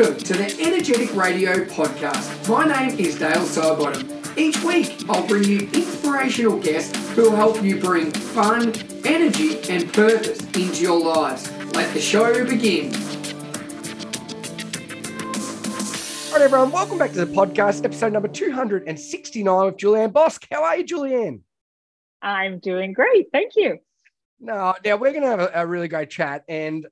Welcome to the Energetic Radio Podcast. My name is Dale Sidebottom. Each week, I'll bring you inspirational guests who will help you bring fun, energy, and purpose into your lives. Let the show begin. All right, everyone, welcome back to the podcast, episode number 269 with Julianne Bosk. How are you, Julianne? I'm doing great. Thank you. No, now we're going to have a, a really great chat. And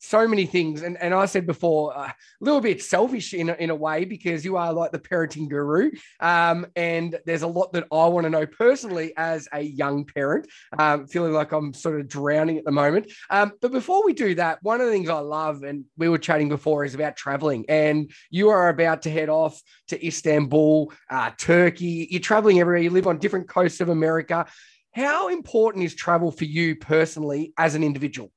so many things. And, and I said before, uh, a little bit selfish in a, in a way because you are like the parenting guru. Um, and there's a lot that I want to know personally as a young parent, um, feeling like I'm sort of drowning at the moment. Um, but before we do that, one of the things I love, and we were chatting before, is about traveling. And you are about to head off to Istanbul, uh, Turkey. You're traveling everywhere. You live on different coasts of America. How important is travel for you personally as an individual?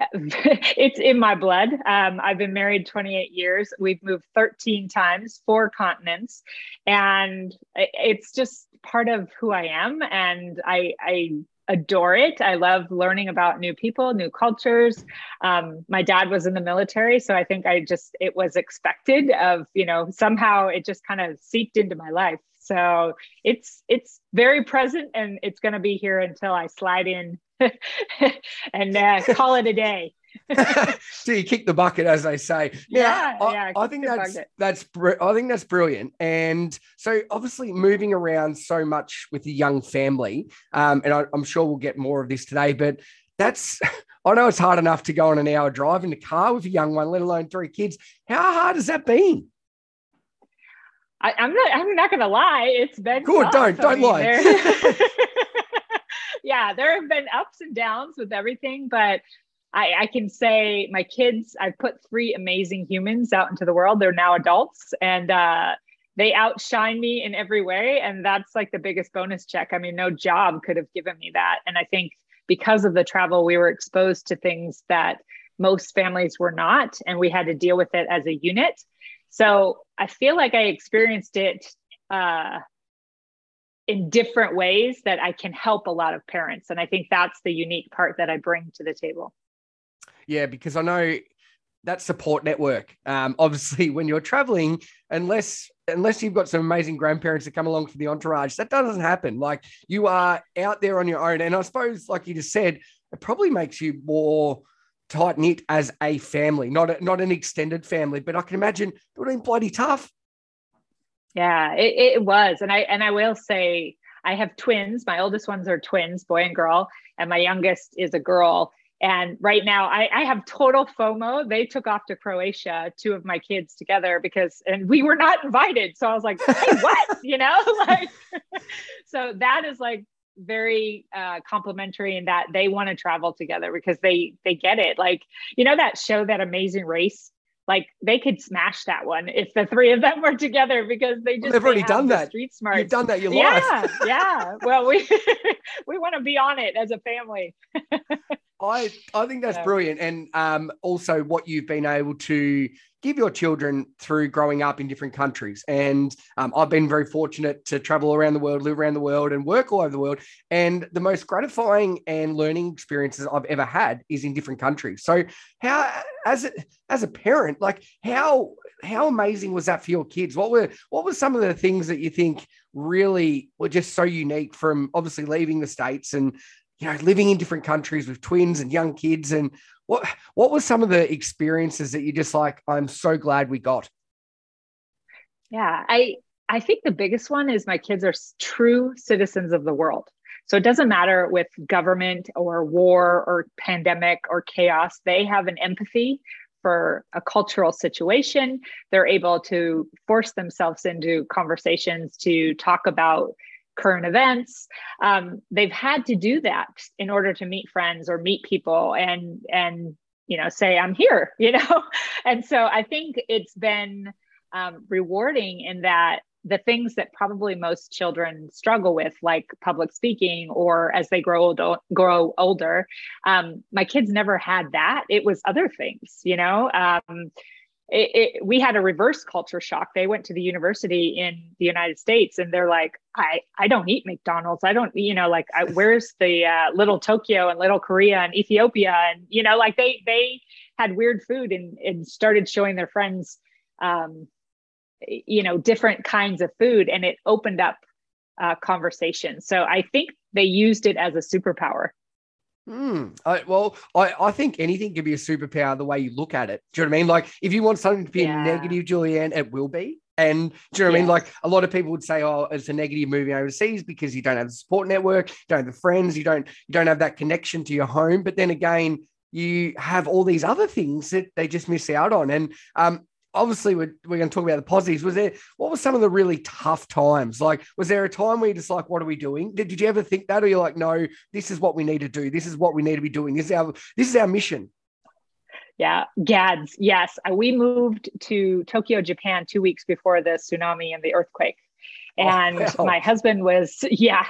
it's in my blood. Um, I've been married 28 years. We've moved 13 times, four continents, and it's just part of who I am. And I, I adore it. I love learning about new people, new cultures. Um, my dad was in the military, so I think I just it was expected of you know somehow it just kind of seeped into my life. So it's it's very present, and it's going to be here until I slide in and uh, call it a day. so you kick the bucket, as they say. Now, yeah, I, yeah. I think that's bucket. that's I think that's brilliant. And so, obviously, moving around so much with a young family, um, and I, I'm sure we'll get more of this today. But that's I know it's hard enough to go on an hour drive in the car with a young one, let alone three kids. How hard has that been? I, am not. I'm not going to lie. It's been good. Don't don't lie. Yeah, there have been ups and downs with everything, but I, I, can say my kids, I've put three amazing humans out into the world. They're now adults and uh, they outshine me in every way. And that's like the biggest bonus check. I mean, no job could have given me that. And I think because of the travel, we were exposed to things that most families were not. And we had to deal with it as a unit. So I feel like I experienced it uh, in different ways that I can help a lot of parents. And I think that's the unique part that I bring to the table. Yeah, because I know that support network. Um, obviously, when you're traveling, unless unless you've got some amazing grandparents that come along for the entourage, that doesn't happen. Like you are out there on your own, and I suppose, like you just said, it probably makes you more tight knit as a family, not a, not an extended family. But I can imagine it would have been bloody tough. Yeah, it, it was. And I and I will say I have twins. My oldest ones are twins, boy and girl, and my youngest is a girl. And right now I, I have total FOMO. They took off to Croatia, two of my kids together because and we were not invited. So I was like, hey, what? you know, like so that is like very uh, complimentary in that they want to travel together because they they get it. Like, you know, that show, that amazing race like they could smash that one if the three of them were together because they just well, they've already done that. Street smart. You've done that your life. Yeah, yeah. Well, we we want to be on it as a family. I I think that's brilliant, and um, also what you've been able to give your children through growing up in different countries. And um, I've been very fortunate to travel around the world, live around the world, and work all over the world. And the most gratifying and learning experiences I've ever had is in different countries. So, how as a, as a parent, like how how amazing was that for your kids? What were what were some of the things that you think really were just so unique from obviously leaving the states and you know living in different countries with twins and young kids and what what were some of the experiences that you just like? I'm so glad we got. Yeah, I I think the biggest one is my kids are true citizens of the world. So it doesn't matter with government or war or pandemic or chaos. They have an empathy for a cultural situation. They're able to force themselves into conversations to talk about current events um, they've had to do that in order to meet friends or meet people and and you know say i'm here you know? And so i think it's been um, rewarding in that the things that probably most children struggle with like public speaking or as they grow old, grow older um, my kids never had that. It was other things you know? Um, it, it, we had a reverse culture shock. They went to the university in the United States and they're like, I, I don't eat McDonald's. I don't, you know, like I, where's the uh, little Tokyo and little Korea and Ethiopia. And, you know, like they, they had weird food and, and started showing their friends, um, you know, different kinds of food. And it opened up uh, conversation. So I think they used it as a superpower. Mm, I, well, I, I think anything can be a superpower the way you look at it. Do you know what I mean? Like, if you want something to be yeah. a negative, Julianne, it will be. And do you know what yes. I mean? Like, a lot of people would say, "Oh, it's a negative moving overseas because you don't have the support network, you don't have the friends, you don't you don't have that connection to your home." But then again, you have all these other things that they just miss out on. And um, obviously we're, we're going to talk about the positives was there what were some of the really tough times? Like was there a time where you're just like what are we doing? Did, did you ever think that or you're like no this is what we need to do. This is what we need to be doing. This is our this is our mission. Yeah. Gads. Yes. Uh, we moved to tokyo japan two weeks before the tsunami and the earthquake. Oh, and oh, my husband was yeah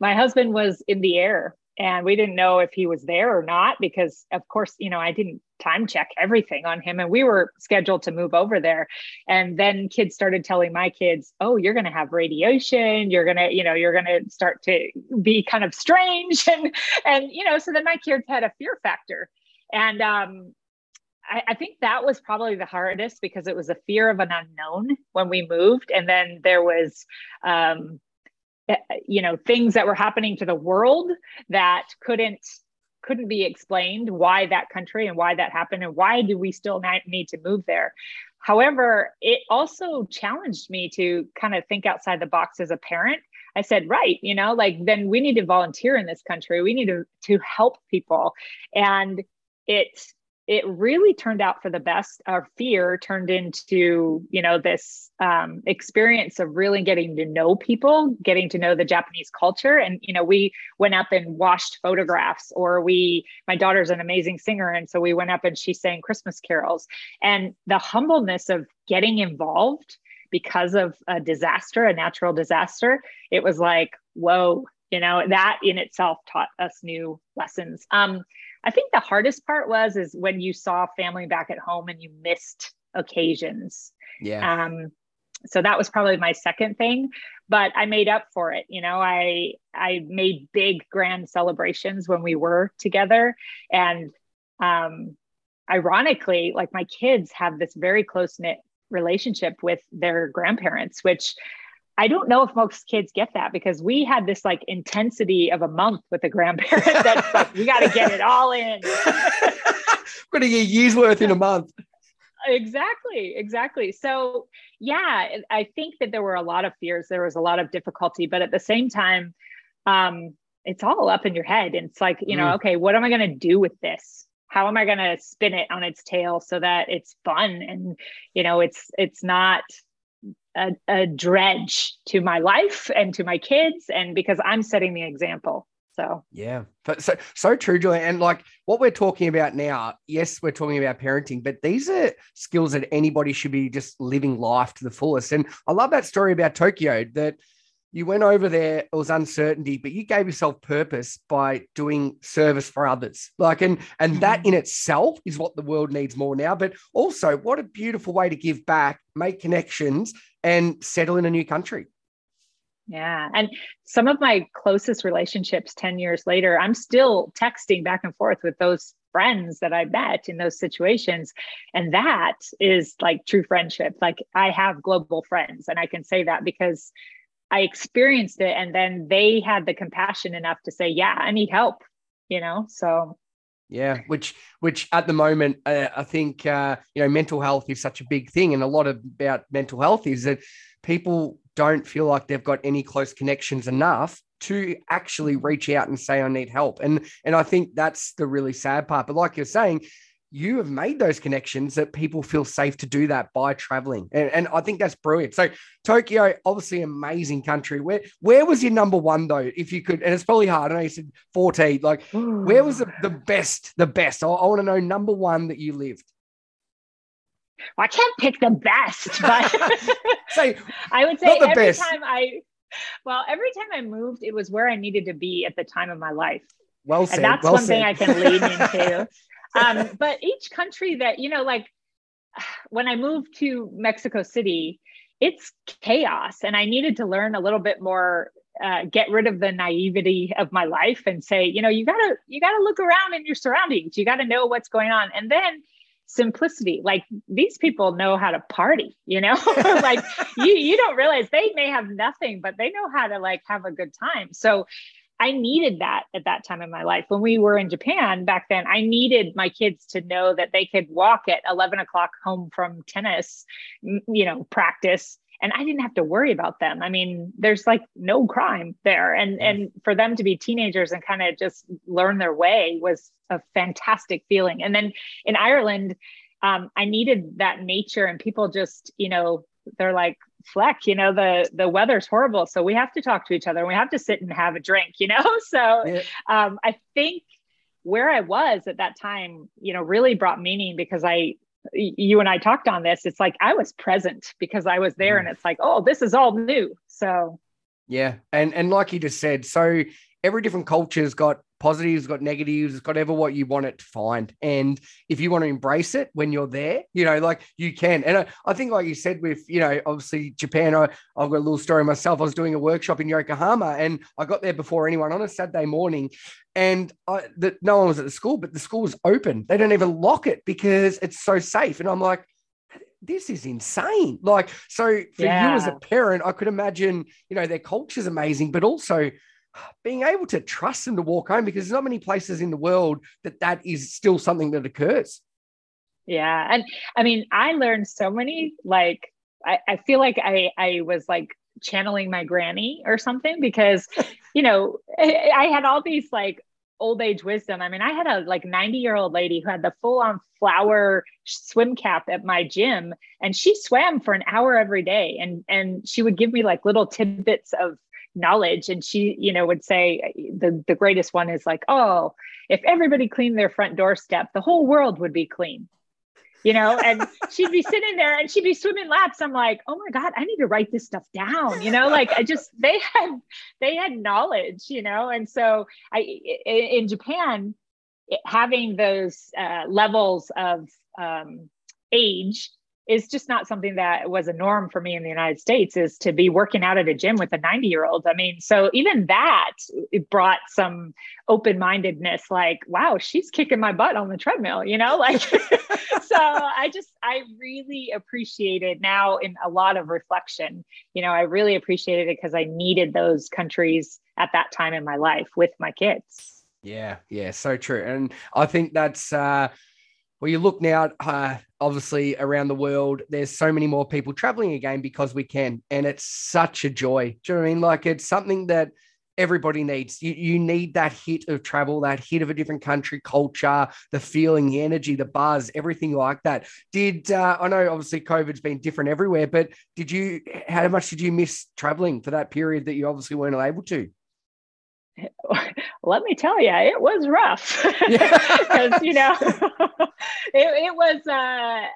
my husband was in the air and we didn't know if he was there or not because of course you know i didn't time check everything on him and we were scheduled to move over there. And then kids started telling my kids oh you're going to have radiation. You're going to you know you're going to start to be kind of strange. And and you know so then my kids had a fear factor. And um I, I think that was probably the hardest because it was a fear of an unknown when we moved. And then there was um Eh, you know things that were happening to the world that couldn't couldn't be explained why that country and why that happened and why do we still need to move there. However it also challenged me to kind of think outside the box as a parent. I said right you know like then we need to volunteer in this country. We need to to help people. And it it really turned out for the best. Our fear turned into, you know, this um, experience of really getting to know people, getting to know the Japanese culture. And, you know, we went up and washed photographs, or we, my daughter's an amazing singer. And so we went up and she sang Christmas carols. And the humbleness of getting involved because of a disaster, a natural disaster, it was like, whoa, you know, that in itself taught us new lessons. Um, I think the hardest part was is when you saw family back at home and you missed occasions. Yeah. Um, so that was probably my second thing, but I made up for it. You know, I I made big grand celebrations when we were together, and um, ironically, like my kids have this very close knit relationship with their grandparents, which I don't know if most kids get that because we had this like intensity of a month with the grandparents that like we got to get it all in. We're gonna get years worth in a month. Exactly, exactly. So yeah, I think that there were a lot of fears. There was a lot of difficulty, but at the same time, um, it's all up in your head. And it's like, you know, mm. okay, what am I gonna do with this? How am I gonna spin it on its tail so that it's fun and you know it's it's not a, a dredge to my life and to my kids and because i'm setting the example so yeah, but so so true, Julie. And like what we're talking about now, yes, we're talking about parenting, but these are skills that anybody should be just living life to the fullest. And I love that story about Tokyo that you went over there, it was uncertainty, but you gave yourself purpose by doing service for others. Like, and and that mm-hmm. in itself is what the world needs more now. But also, what a beautiful way to give back, make connections, and settle in a new country. Yeah. And some of my closest relationships 10 years later, I'm still texting back and forth with those friends that I met in those situations. And that is like true friendship. Like I have global friends, and I can say that because I experienced it and then they had the compassion enough to say, "Yeah, I need help." You know? So yeah, which which at the moment uh, I think uh, you know mental health is such a big thing, and a lot about mental health is that people don't feel like they've got any close connections enough to actually reach out and say I need help, and and I think that's the really sad part. But like you're saying, you have made those connections that people feel safe to do that by traveling. And, and, I think that's brilliant. So Tokyo, obviously amazing country. Where where was your number one though? If you could, and it's probably hard. I know you said 14. Like where was the, the best, the best? I, I want to know number one that you lived. Well, I can't pick the best, but say, I would say every best. time I well, every time I moved, it was where I needed to be at the time of my life. Well said. And that's well one said. thing I can lean into. um, but each country that you know like when I moved to Mexico City, it's chaos, and I needed to learn a little bit more. Uh, get rid of the naivety of my life and say, you know, you gotta you gotta look around in your surroundings. You gotta know what's going on, and then simplicity like these people know how to party you know like you you don't realize they may have nothing but they know how to like have a good time so I needed that at that time in my life. When we were in Japan back then, I needed my kids to know that they could walk at 11 o'clock home from tennis, you know, practice. And I didn't have to worry about them. I mean, there's like no crime there. And, and for them to be teenagers and kind of just learn their way was a fantastic feeling. And then in Ireland, um, I needed that nature and people just, you know, they're like, Fleck, you know, the the weather's horrible. So we have to talk to each other and we have to sit and have a drink, you know? So yeah. um, I think where I was at that time, you know, really brought meaning because I you and I talked on this. It's like I was present because I was there mm. and it's like, oh, this is all new. So yeah. And and like you just said, so every different culture's got positives, got negatives, it's got ever what you want it to find. And if you want to embrace it when you're there, you know, like you can. And I, I think, like you said, with, you know, obviously Japan, I, I've got a little story myself. I was doing a workshop in Yokohama and I got there before anyone on a Saturday morning. And I, the, no one was at the school, but the school was open. They don't even lock it because it's so safe. And I'm like, this is insane. Like, so for yeah. you as a parent, I could imagine, you know, their culture's amazing, but also being able to trust them to walk home because there's not many places in the world that that is still something that occurs. Yeah. And I mean, I learned so many, like, I, I feel like I, I was like channeling my granny or something because, you know, I, I had all these like old age wisdom. I mean, I had a like 90 year old lady who had the full on flower swim cap at my gym and she swam for an hour every day and and she would give me like little tidbits of knowledge. And she you know would say the the greatest one is like oh if everybody cleaned their front doorstep the whole world would be clean you know? And she'd be sitting there and she'd be swimming laps. I'm like oh my god i need to write this stuff down you know? Like i just they had they had knowledge you know? And so i in japan having those uh, levels of um, age is just not something that was a norm for me in the United States is to be working out at a gym with a 90 year old. I mean, so even that it brought some open mindedness like, wow, she's kicking my butt on the treadmill, you know, like, so I just, I really appreciate it now in a lot of reflection. You know, I really appreciated it because I needed those countries at that time in my life with my kids. Yeah, yeah, so true. And I think that's, uh, well, you look now, uh, obviously around the world, there's so many more people traveling again because we can, and it's such a joy. Do you know what I mean? Like it's something that everybody needs. You, you need that hit of travel, that hit of a different country, culture, the feeling, the energy, the buzz, everything like that. Did uh, I know obviously COVID's been different everywhere, but did you? How much did you miss traveling for that period that you obviously weren't able to? Let me tell you, it was rough. Because you know it, it, was uh,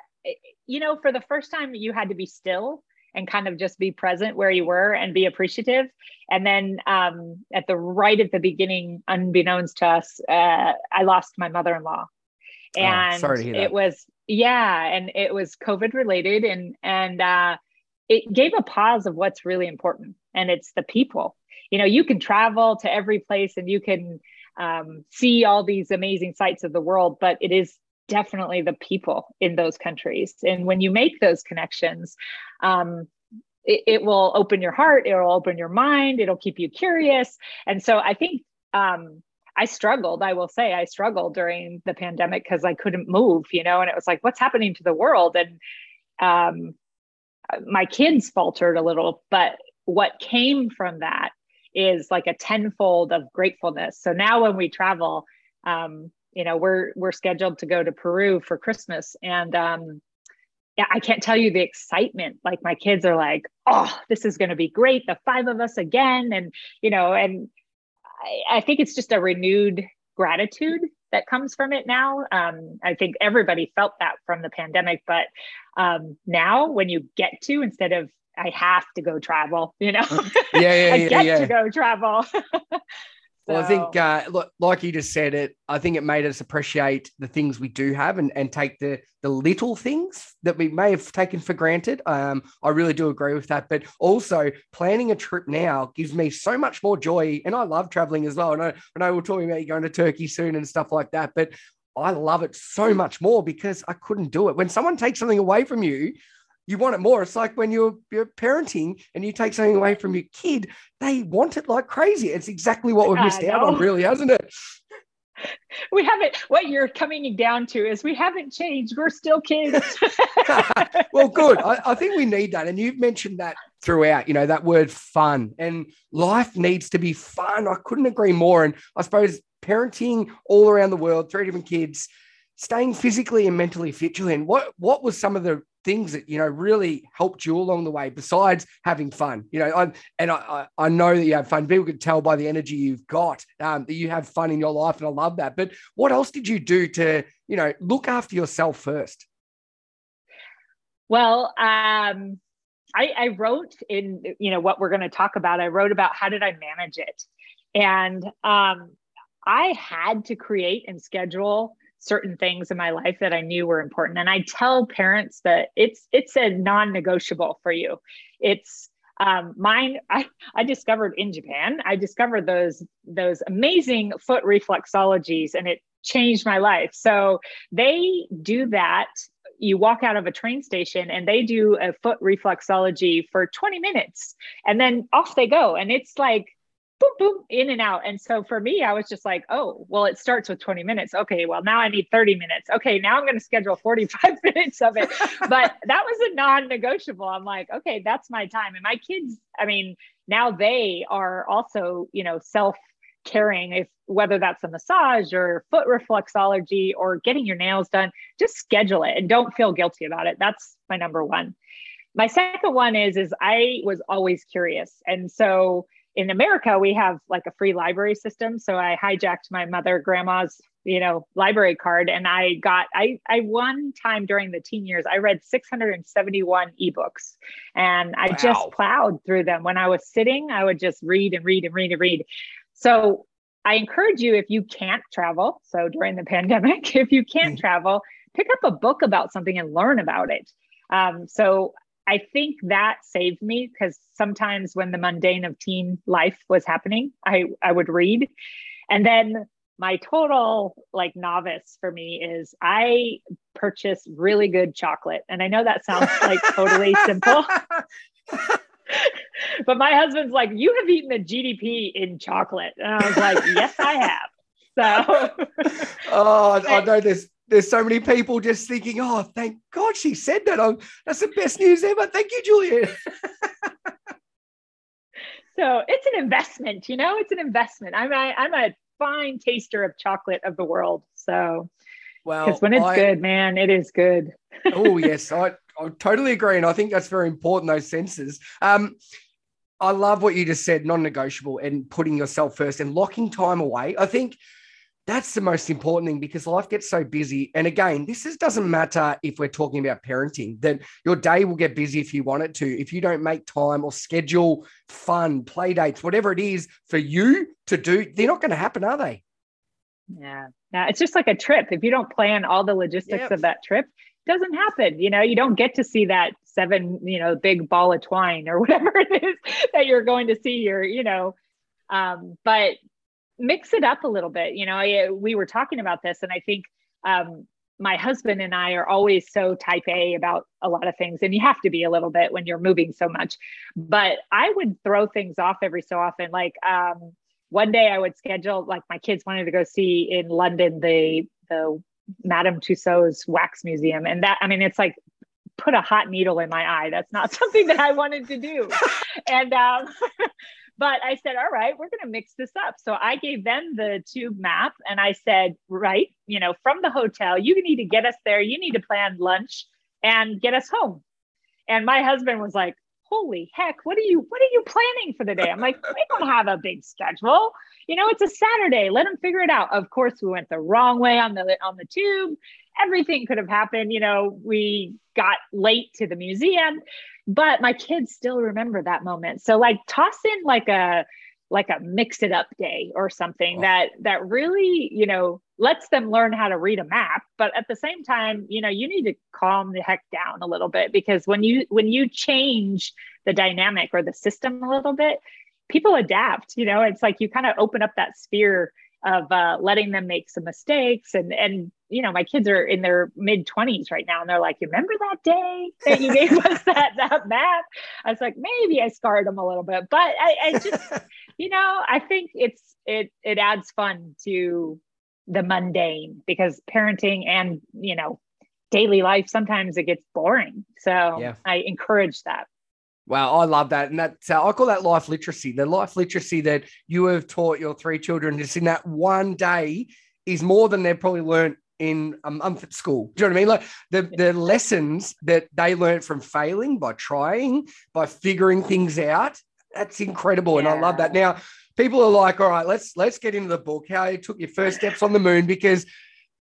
you know for the first time you had to be still and kind of just be present where you were and be appreciative. And then um, at the right at the beginning, unbeknownst to us, uh, I lost my mother-in-law, oh, and oh, it was yeah, and it was COVID related, and and uh, it gave a pause of what's really important, and it's the people. You know you can travel to every place and you can um, see all these amazing sights of the world but it is definitely the people in those countries. And when you make those connections um, it, it, will open your heart it will open your mind it'll keep you curious. And so i think um, I struggled, I will say I struggled during the pandemic because I couldn't move, you know, and it was like, what's happening to the world? And um, my kids faltered a little, but what came from that is like a tenfold of gratefulness. So now when we travel, um, you know, we're we're scheduled to go to Peru for Christmas, and um, yeah, I can't tell you the excitement. Like my kids are like, "Oh, this is going to be great! The five of us again!" And you know, and I, I think it's just a renewed gratitude that comes from it now. Um, I think everybody felt that from the pandemic, but um, now when you get to instead of I have to go travel, you know. Yeah, yeah, I yeah, get yeah. to go travel. Well, I think, uh, look, like you just said it, I think it made us appreciate the things we do have and, and take the the little things that we may have taken for granted. Um, I really do agree with that. But also, planning a trip now gives me so much more joy, and I love traveling as well. And I, I know we're talking about going to Turkey soon and stuff like that, but I love it so much more because I couldn't do it. When someone takes something away from you, you want it more. It's like when you're you're parenting and you take something away from your kid, they want it like crazy. It's exactly what we've missed out on, really, hasn't it? We haven't. What you're coming down to is we haven't changed. We're still kids. well, good. I, I think we need that, and you've mentioned that throughout. You know that word "fun" and life needs to be fun. I couldn't agree more. And I suppose parenting all around the world, three different kids, staying physically and mentally fit. Julian, what what was some of the things that you know really helped you along the way besides having fun you know I, and I, I know that you have fun. People can tell by the energy you've got um, that you have fun in your life and i love that. But what else did you do to you know look after yourself first? Well um, I, I wrote in you know what we're going to talk about i wrote about how did i manage it. And um, i had to create and schedule certain things in my life that I knew were important. And I tell parents that it's it's a non-negotiable for you. It's um, mine. I, I discovered in Japan. I discovered those those amazing foot reflexologies, and it changed my life. So they do that. You walk out of a train station and they do a foot reflexology for 20 minutes and then off they go. And it's like boom, boom, in and out. And so for me, I was just like, oh, well, it starts with 20 minutes. Okay, well, now I need 30 minutes. Okay, now I'm going to schedule 45 minutes of it. But that was a non negotiable. I'm like, okay, that's my time. And my kids, I mean, now they are also, you know, self caring if whether that's a massage or foot reflexology or getting your nails done just schedule it and don't feel guilty about it that's my number one my second one is is i was always curious and so in America, we have like a free library system. So I hijacked my mother, grandma's, you know, library card, and I got I I one time during the teen years I read 671 ebooks, and I wow. just plowed through them. When I was sitting, I would just read and read and read and read. So I encourage you if you can't travel. So during the pandemic, if you can't mm. travel, pick up a book about something and learn about it. Um, so I think that saved me because sometimes when the mundane of teen life was happening, I, I would read. And then my total like novice for me is I purchase really good chocolate. And I know that sounds like totally simple. but my husband's like, You have eaten the GDP in chocolate. And I was like, Yes, I have. So, oh, I know this there's so many people just thinking, oh, thank God she said that. Oh, that's the best news ever. Thank you, Julia. so it's an investment, you know, it's an investment. I'm a, I'm a fine taster of chocolate of the world. So, well, because when it's I, good, man, it is good. oh, yes. I, I totally agree. And I think that's very important, those senses. Um, I love what you just said, non negotiable and putting yourself first and locking time away. I think that's the most important thing because life gets so busy. And again, this is, doesn't matter if we're talking about parenting, that your day will get busy if you want it to. If you don't make time or schedule fun, play dates, whatever it is for you to do, they're not going to happen, are they? Yeah. Now it's just like a trip. If you don't plan all the logistics yep. of that trip, it doesn't happen. You know, you don't get to see that seven, you know, big ball of twine or whatever it is that you're going to see or, you know, um, but mix it up a little bit. You know, we were talking about this, and I think um, my husband and I are always so type A about a lot of things, and you have to be a little bit when you're moving so much. But I would throw things off every so often. Like um, one day, I would schedule like my kids wanted to go see in London the the Madame Tussauds wax museum, and that I mean, it's like put a hot needle in my eye. That's not something that I wanted to do. and um, but I said, all right, we're going to mix this up. So I gave them the tube map and I said, right, you know, from the hotel, you need to get us there. You need to plan lunch and get us home. And my husband was like, holy heck, what are you, what are you planning for the day? I'm like, we don't have a big schedule. You know, it's a Saturday. Let them figure it out. Of course, we went the wrong way on the on the tube. Everything could have happened. You know, we got late to the museum but my kids still remember that moment. So like toss in like a like a mix it up day or something oh. that that really you know lets them learn how to read a map but at the same time you know you need to calm the heck down a little bit because when you when you change the dynamic or the system a little bit people adapt you know it's like you kind of open up that sphere of uh, letting them make some mistakes. And and you know my kids are in their mid 20s right now and they're like you remember that day that you gave us that that map? I was like maybe i scarred them a little bit. But i, I just you know i think it's it it adds fun to the mundane because parenting and you know daily life sometimes it gets boring. So yeah. i encourage that Wow, I love that. And that's, uh, I call that life literacy. The life literacy that you have taught your three children just in that one day is more than they've probably learned in a month at school. Do you know what I mean? Like the, the lessons that they learned from failing by trying, by figuring things out. That's incredible. Yeah. And I love that. Now, people are like, all right, let's let's get into the book. How you took your first steps on the moon, because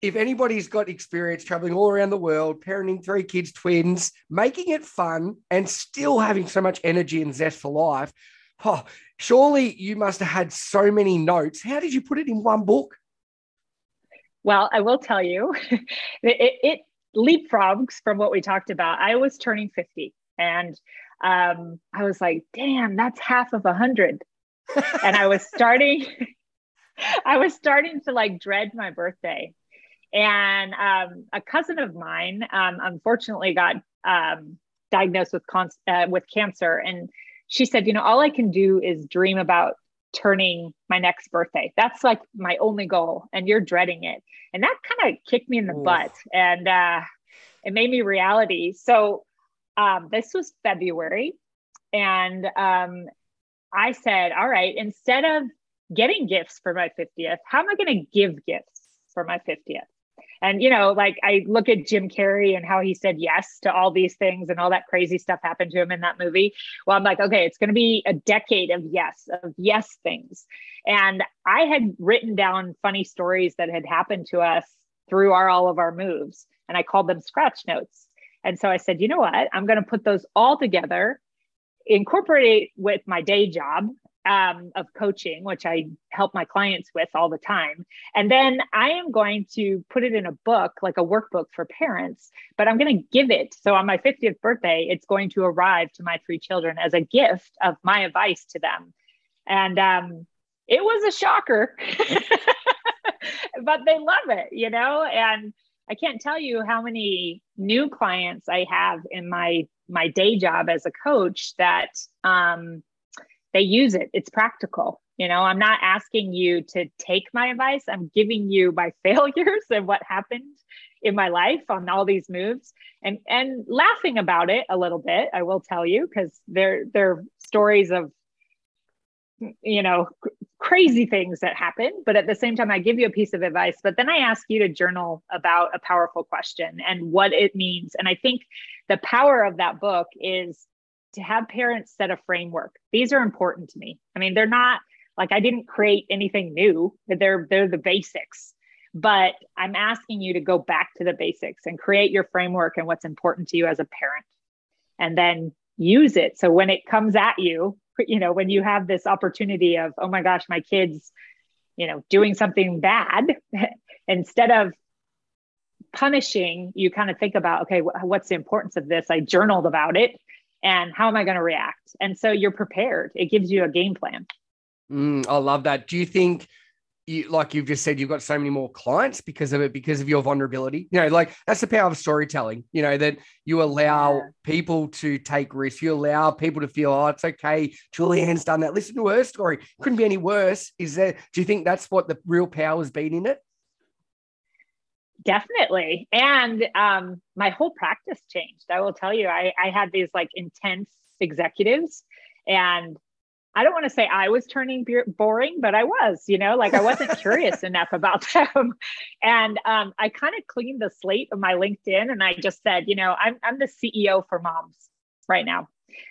if anybody's got experience traveling all around the world, parenting three kids, twins, making it fun, and still having so much energy and zest for life, oh, surely you must have had so many notes. How did you put it in one book? Well, I will tell you, it, it, leapfrogs from what we talked about. I was turning 50 and um, I was like, damn, that's half of a hundred. and I was starting, I was starting to like dread my birthday and um, a cousin of mine, um, unfortunately, got um, diagnosed with con- uh, with cancer, and she said, "You know, all I can do is dream about turning my next birthday. That's like my only goal, and you're dreading it." And that kind of kicked me in the Oof. butt, and uh, it made me reality. So um, this was February, and um, I said, "All right, instead of getting gifts for my 50th, how am I going to give gifts for my 50th?" And, you know, like I look at Jim Carrey and how he said yes to all these things and all that crazy stuff happened to him in that movie. Well, I'm like, okay, it's going to be a decade of yes, of yes things. And I had written down funny stories that had happened to us through our all of our moves. And I called them scratch notes. And so I said, you know what? I'm going to put those all together, incorporate with my day job um, of coaching, which I help my clients with all the time. And then I am going to put it in a book, like a workbook for parents, but I'm going to give it. So on my 50th birthday, it's going to arrive to my three children as a gift of my advice to them. And um, it was a shocker, but they love it, you know? And I can't tell you how many new clients I have in my my day job as a coach that um, they use it. It's practical. You know, I'm not asking you to take my advice. I'm giving you my failures and what happened in my life on all these moves and and laughing about it a little bit, I will tell you, because they're they're stories of you know crazy things that happen but at the same time i give you a piece of advice but then i ask you to journal about a powerful question and what it means and i think the power of that book is to have parents set a framework. These are important to me. I mean, they're not like I didn't create anything new. They're they're the basics. But I'm asking you to go back to the basics and create your framework and what's important to you as a parent. And then use it. So when it comes at you, you know, when you have this opportunity of, oh my gosh, my kids, you know, doing something bad, instead of punishing, you kind of think about, okay, what's the importance of this? I journaled about it and how am I going to react? And so you're prepared. It gives you a game plan. Mm, I love that. Do you think you like you've just said you've got so many more clients because of it because of your vulnerability you know like that's the power of storytelling you know that you allow yeah. people to take risks you allow people to feel oh it's okay julianne's done that listen to her story couldn't be any worse is there do you think that's what the real power has been in it Definitely. And um, my whole practice changed. I will tell you, I, I had these like intense executives, and I don't want to say I was turning boring, but I was, you know, like I wasn't curious enough about them. And um, I kind of cleaned the slate of my LinkedIn and I just said, you know, I'm, I'm the CEO for moms right now.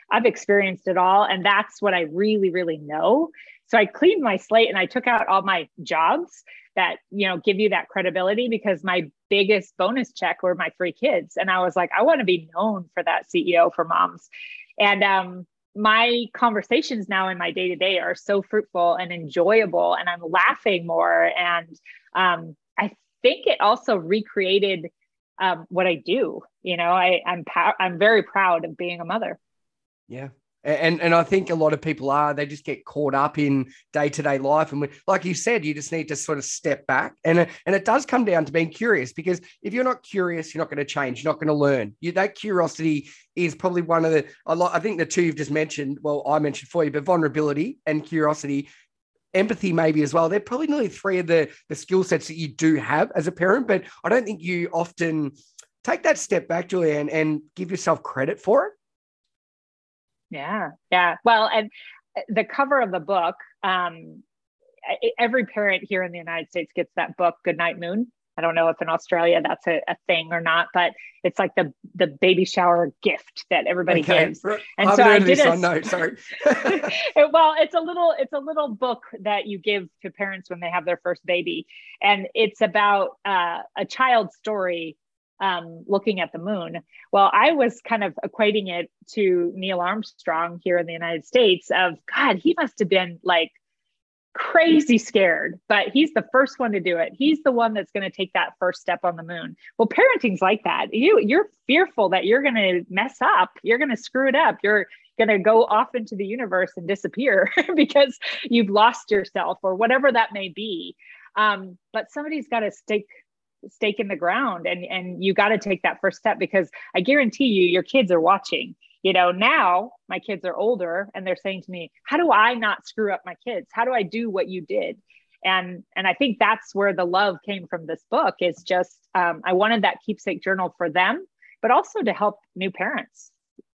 I've experienced it all. And that's what I really, really know. So I cleaned my slate and I took out all my jobs that you know give you that credibility because my biggest bonus check were my three kids and i was like i want to be known for that ceo for moms and um my conversations now in my day to day are so fruitful and enjoyable, and I'm laughing more. And um, I think it also recreated um, what I do. You know, I, I'm I'm very proud of being a mother. Yeah, and and I think a lot of people are they just get caught up in day to day life, and we, like you said, you just need to sort of step back, and it, and it does come down to being curious because if you're not curious, you're not going to change, you're not going to learn. You, that curiosity is probably one of the a lot. I think the two you've just mentioned. Well, I mentioned for you, but vulnerability and curiosity empathy maybe as well they're probably nearly three of the the skill sets that you do have as a parent but i don't think you often take that step back julianne and give yourself credit for it yeah, yeah. Well, and uh, the cover of the book, um, every parent here in the United States gets that book, Goodnight Moon. I don't know if in Australia that's a, a thing or not, but it's like the the baby shower gift that everybody okay. gives. And i so I did a, no, sorry. it, well, it's a little it's a little book that you give to parents when they have their first baby, and it's about uh, a child's story um, looking at the moon. Well, I was kind of equating it to Neil Armstrong here in the United States of God, he must have been like crazy scared, but he's the first one to do it. He's the one that's going to take that first step on the moon. Well, parenting's like that. You you're fearful that you're going to mess up. You're going to screw it up. You're going to go off into the universe and disappear because you've lost yourself or whatever that may be. Um, but somebody's got to stake stake in the ground and and you got to take that first step because i guarantee you your kids are watching. You know now my kids are older and they're saying to me how do i not screw up my kids? How do i do what you did? And and i think that's where the love came from this book is just um, i wanted that keepsake journal for them but also to help new parents.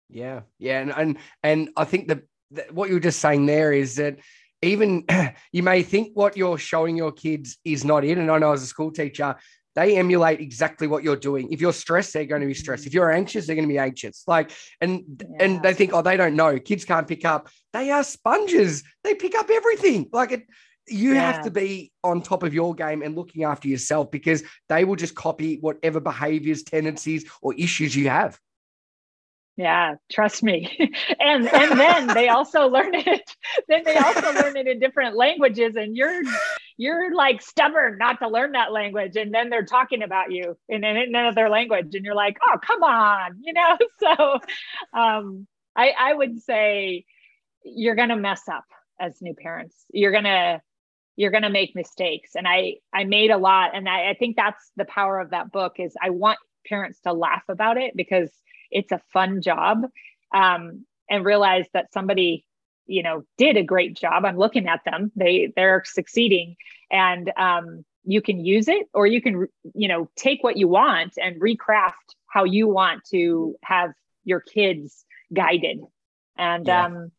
Yeah yeah and and, and i think that what you were just saying there is that even you may think what you're showing your kids is not in and i know as a school teacher they emulate exactly what you're doing. If you're stressed, they're going to be stressed. If mm-hmm. you're anxious, they're going to be anxious. Like, and yeah. and they think, oh, they don't know. Kids can't pick up. They are sponges. They pick up everything. Like it, you yeah. have to be on top of your game and looking after yourself because they will just copy whatever behaviors, tendencies, or issues you have. Yeah, trust me. and and then they also learn it. Then they also learn it in different languages, and you're you're like stubborn not to learn that language, and then they're talking about you in, in another language, and you're like, oh come on, you know. So, um, I I would say you're gonna mess up as new parents. You're gonna you're gonna make mistakes, and I I made a lot, and I, I think that's the power of that book is I want parents to laugh about it because it's a fun job um, and realize that somebody you know did a great job i'm looking at them they they're succeeding and um, you can use it or you can you know take what you want and recraft how you want to have your kids guided and yeah. um,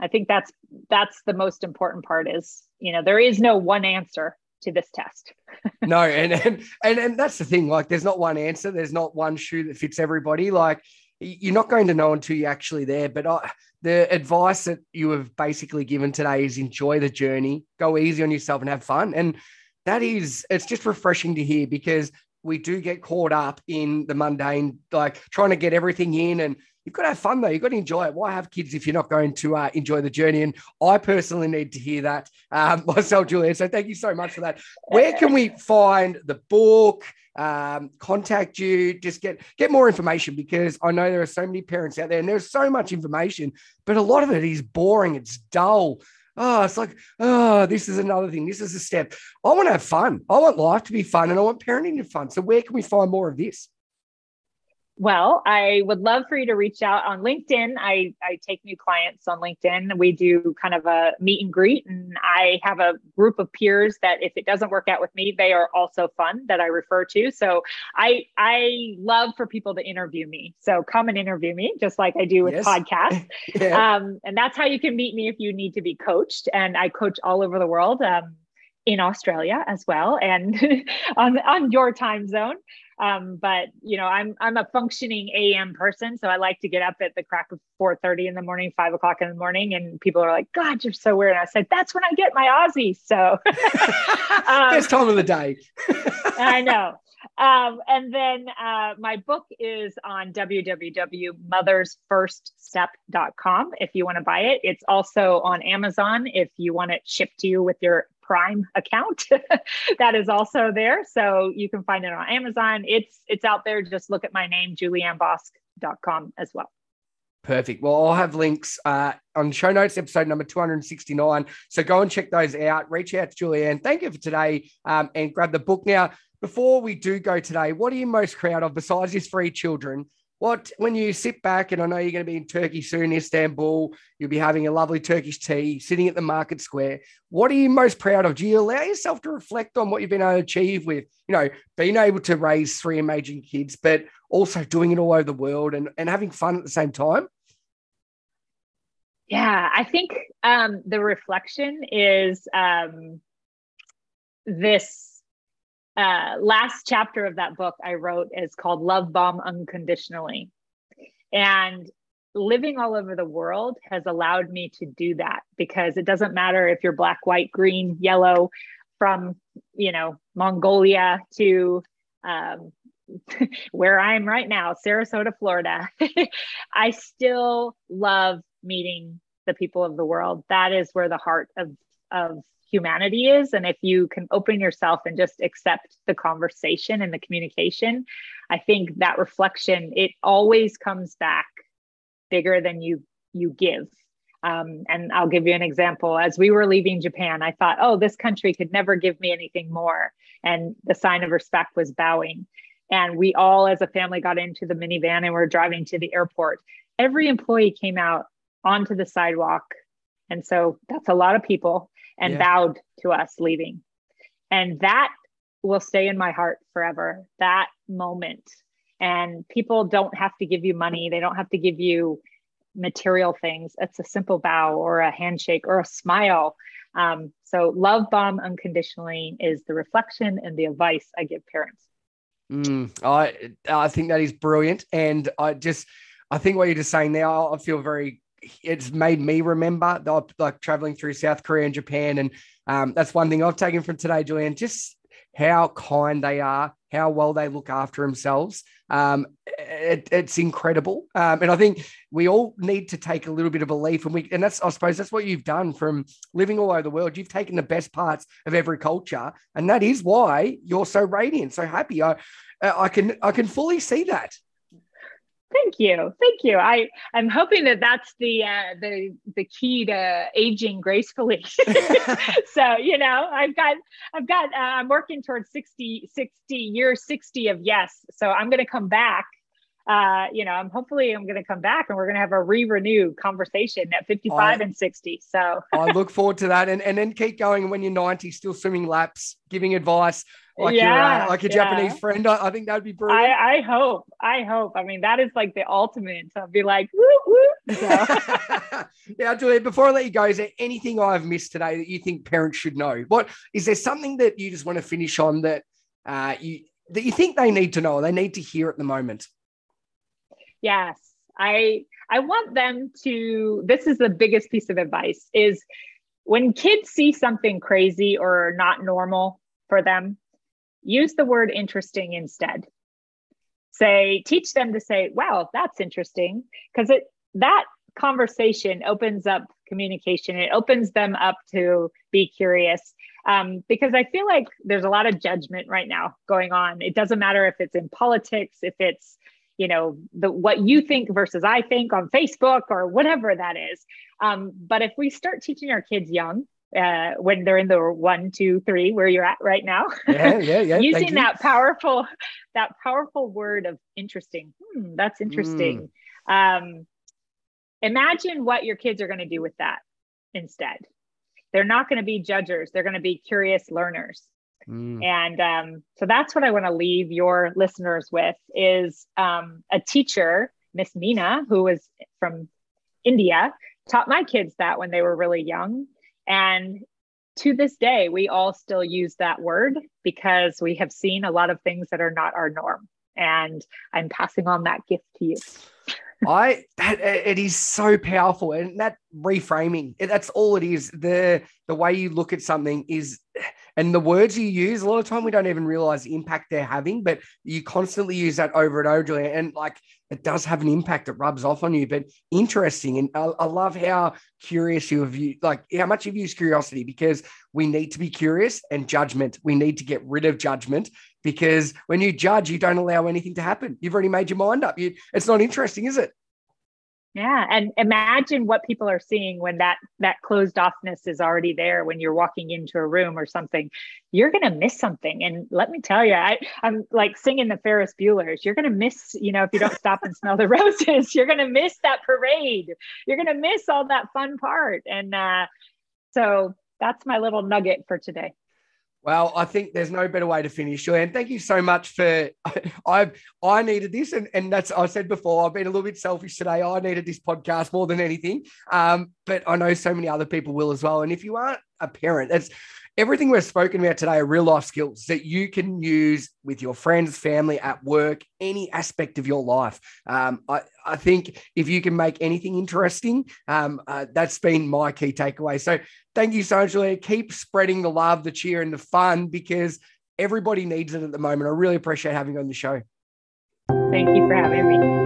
i think that's that's the most important part is you know there is no one answer to this test. no, and, and and and that's the thing. Like, there's not one answer. There's not one shoe that fits everybody. Like, you're not going to know until you're actually there. But I, the advice that you have basically given today is enjoy the journey, go easy on yourself, and have fun. And that is, it's just refreshing to hear because we do get caught up in the mundane, like trying to get everything in and you've got to have fun though. You've got to enjoy it. Why have kids if you're not going to uh, enjoy the journey? And I personally need to hear that um, myself, Julian. So thank you so much for that. Where can we find the book? Um, contact you, just get get more information because I know there are so many parents out there and there's so much information, but a lot of it is boring. It's dull. Oh, it's like, oh, this is another thing. This is a step. I want to have fun. I want life to be fun and I want parenting to be fun. So where can we find more of this? Well, I would love for you to reach out on LinkedIn. I, I take new clients on LinkedIn. We do kind of a meet and greet, and I have a group of peers that if it doesn't work out with me, they are also fun that I refer to. So I I love for people to interview me. So come and interview me, just like I do with yes. podcasts. yeah. um, and that's how you can meet me if you need to be coached. And I coach all over the world. Um, in Australia as well, and on on your time zone. Um, but you know, I'm I'm a functioning AM person, so I like to get up at the crack of 4:30 in the morning, five o'clock in the morning, and people are like, "God, you're so weird." And I said, "That's when I get my Aussie." So um, best time of the day. I know. um, and then uh, my book is on www.mothersfirststep.com if you want to buy it. It's also on Amazon if you want it shipped to you with your Prime account. that is also there. So you can find it on Amazon. It's it's out there. Just look at my name, juliannebosc.com as well. Perfect. Well, I'll have links uh, on show notes, episode number 269. So go and check those out. Reach out to Julianne. Thank you for today um, and grab the book. Now, before we do go today, what are you most proud of besides your three children? What, when you sit back, and I know you're going to be in Turkey soon, Istanbul, you'll be having a lovely Turkish tea, sitting at the market square. What are you most proud of? Do you allow yourself to reflect on what you've been able to achieve with, you know, being able to raise three amazing kids, but also doing it all over the world and, and having fun at the same time? Yeah, I think um, the reflection is um, this uh, last chapter of that book I wrote is called Love Bomb Unconditionally. And living all over the world has allowed me to do that because it doesn't matter if you're black, white, green, yellow, from you know Mongolia to um, where I'm right now, Sarasota, Florida. I still love meeting the people of the world. That is where the heart of of humanity is. And if you can open yourself and just accept the conversation and the communication, I think that reflection, it always comes back bigger than you you give. Um, and I'll give you an example. As we were leaving Japan, I thought, oh, this country could never give me anything more. And the sign of respect was bowing. And we all, as a family, got into the minivan and we're driving to the airport. Every employee came out onto the sidewalk. And so that's a lot of people and yeah. bowed to us leaving. And that will stay in my heart forever. That moment. And people don't have to give you money, they don't have to give you material things. It's a simple bow or a handshake or a smile. Um, so, love bomb unconditionally is the reflection and the advice I give parents. Mm, I I think that is brilliant, and I just I think what you're just saying now, I feel very it's made me remember like traveling through South Korea and Japan. And um, that's one thing I've taken from today, Julian, just how kind they are, how well they look after themselves. Um, it, it's incredible. Um, and I think we all need to take a little bit of a leaf. And we, and that's, I suppose that's what you've done from living all over the world. You've taken the best parts of every culture. And that is why you're so radiant, so happy. I, I can, I can fully see that. Thank you, thank you. I I'm hoping that that's the uh, the the key to aging gracefully. so you know, I've got I've got uh, I'm working towards 60 60 years 60 of yes. So I'm going to come back uh, you know, I'm hopefully I'm going to come back and we're going to have a re-renew conversation at 55 I, and 60. So I look forward to that, and and then keep going when you're 90, still swimming laps, giving advice like yeah, your uh, like your yeah. Japanese friend. I, I, think that'd be brilliant. I, I, hope. I hope. I mean, that is like the ultimate. I'll be like, woo woo. So. now, Julia, before I let you go, is there anything I've missed today that you think parents should know? What is there something that you just want to finish on that uh, you that you think they need to know? They need to hear at the moment. Yes, I I want them to. This is the biggest piece of advice: is when kids see something crazy or not normal for them use the word interesting instead. Say, teach them to say, wow, that's interesting. Because it that conversation opens up communication. It opens them up to be curious. Um, because I feel like there's a lot of judgment right now going on. It doesn't matter if it's in politics, if it's you know the what you think versus I think on Facebook or whatever that is. Um, but if we start teaching our kids young uh, when they're in the one, two, three, where you're at right now. Yeah, yeah, yeah. Using that powerful, that powerful word of interesting. Hmm, that's interesting. Mm. Um, imagine what your kids are going to do with that instead. They're not going to be judgers. They're going to be curious learners. Mm. And um, so that's what I want to leave your listeners with is um, a teacher, Miss Mina, who was from India, taught my kids that when they were really young. And to this day, we all still use that word because we have seen a lot of things that are not our norm. And I'm passing on that gift to you. I that it is so powerful, and that reframing that's all it is. The the way you look at something is and the words you use, a lot of time we don't even realize the impact they're having, but you constantly use that over and over. And like it does have an impact. It rubs off on you, but interesting. And I, I love how curious you have you like how much you've used curiosity because we need to be curious and judgment. We need to get rid of judgment because when you judge, you don't allow anything to happen. You've already made your mind up. You, it's not interesting, is it? Yeah, and imagine what people are seeing when that that closed offness is already there when you're walking into a room or something. You're to miss something. And let me tell you, I I'm like singing the Ferris Bueller's. You're to miss, you know, if you don't stop and smell the roses, you're to miss that parade. You're to miss all that fun part. And uh so that's my little nugget for today. Well, I think there's no better way to finish, Julian. Thank you so much for I I needed this, and, and that's I said before, I've been a little bit selfish today. I needed this podcast more than anything. Um, but I know so many other people will as well. And if you aren't a parent, it's everything we've spoken about today are real life skills that you can use with your friends, family, at work, any aspect of your life. Um, I, I think if you can make anything interesting, um, uh, that's been my key takeaway. So thank you so much, Julia. Keep spreading the love, the cheer, and the fun because everybody needs it at the moment. I really appreciate having you on the show. Thank you for having me.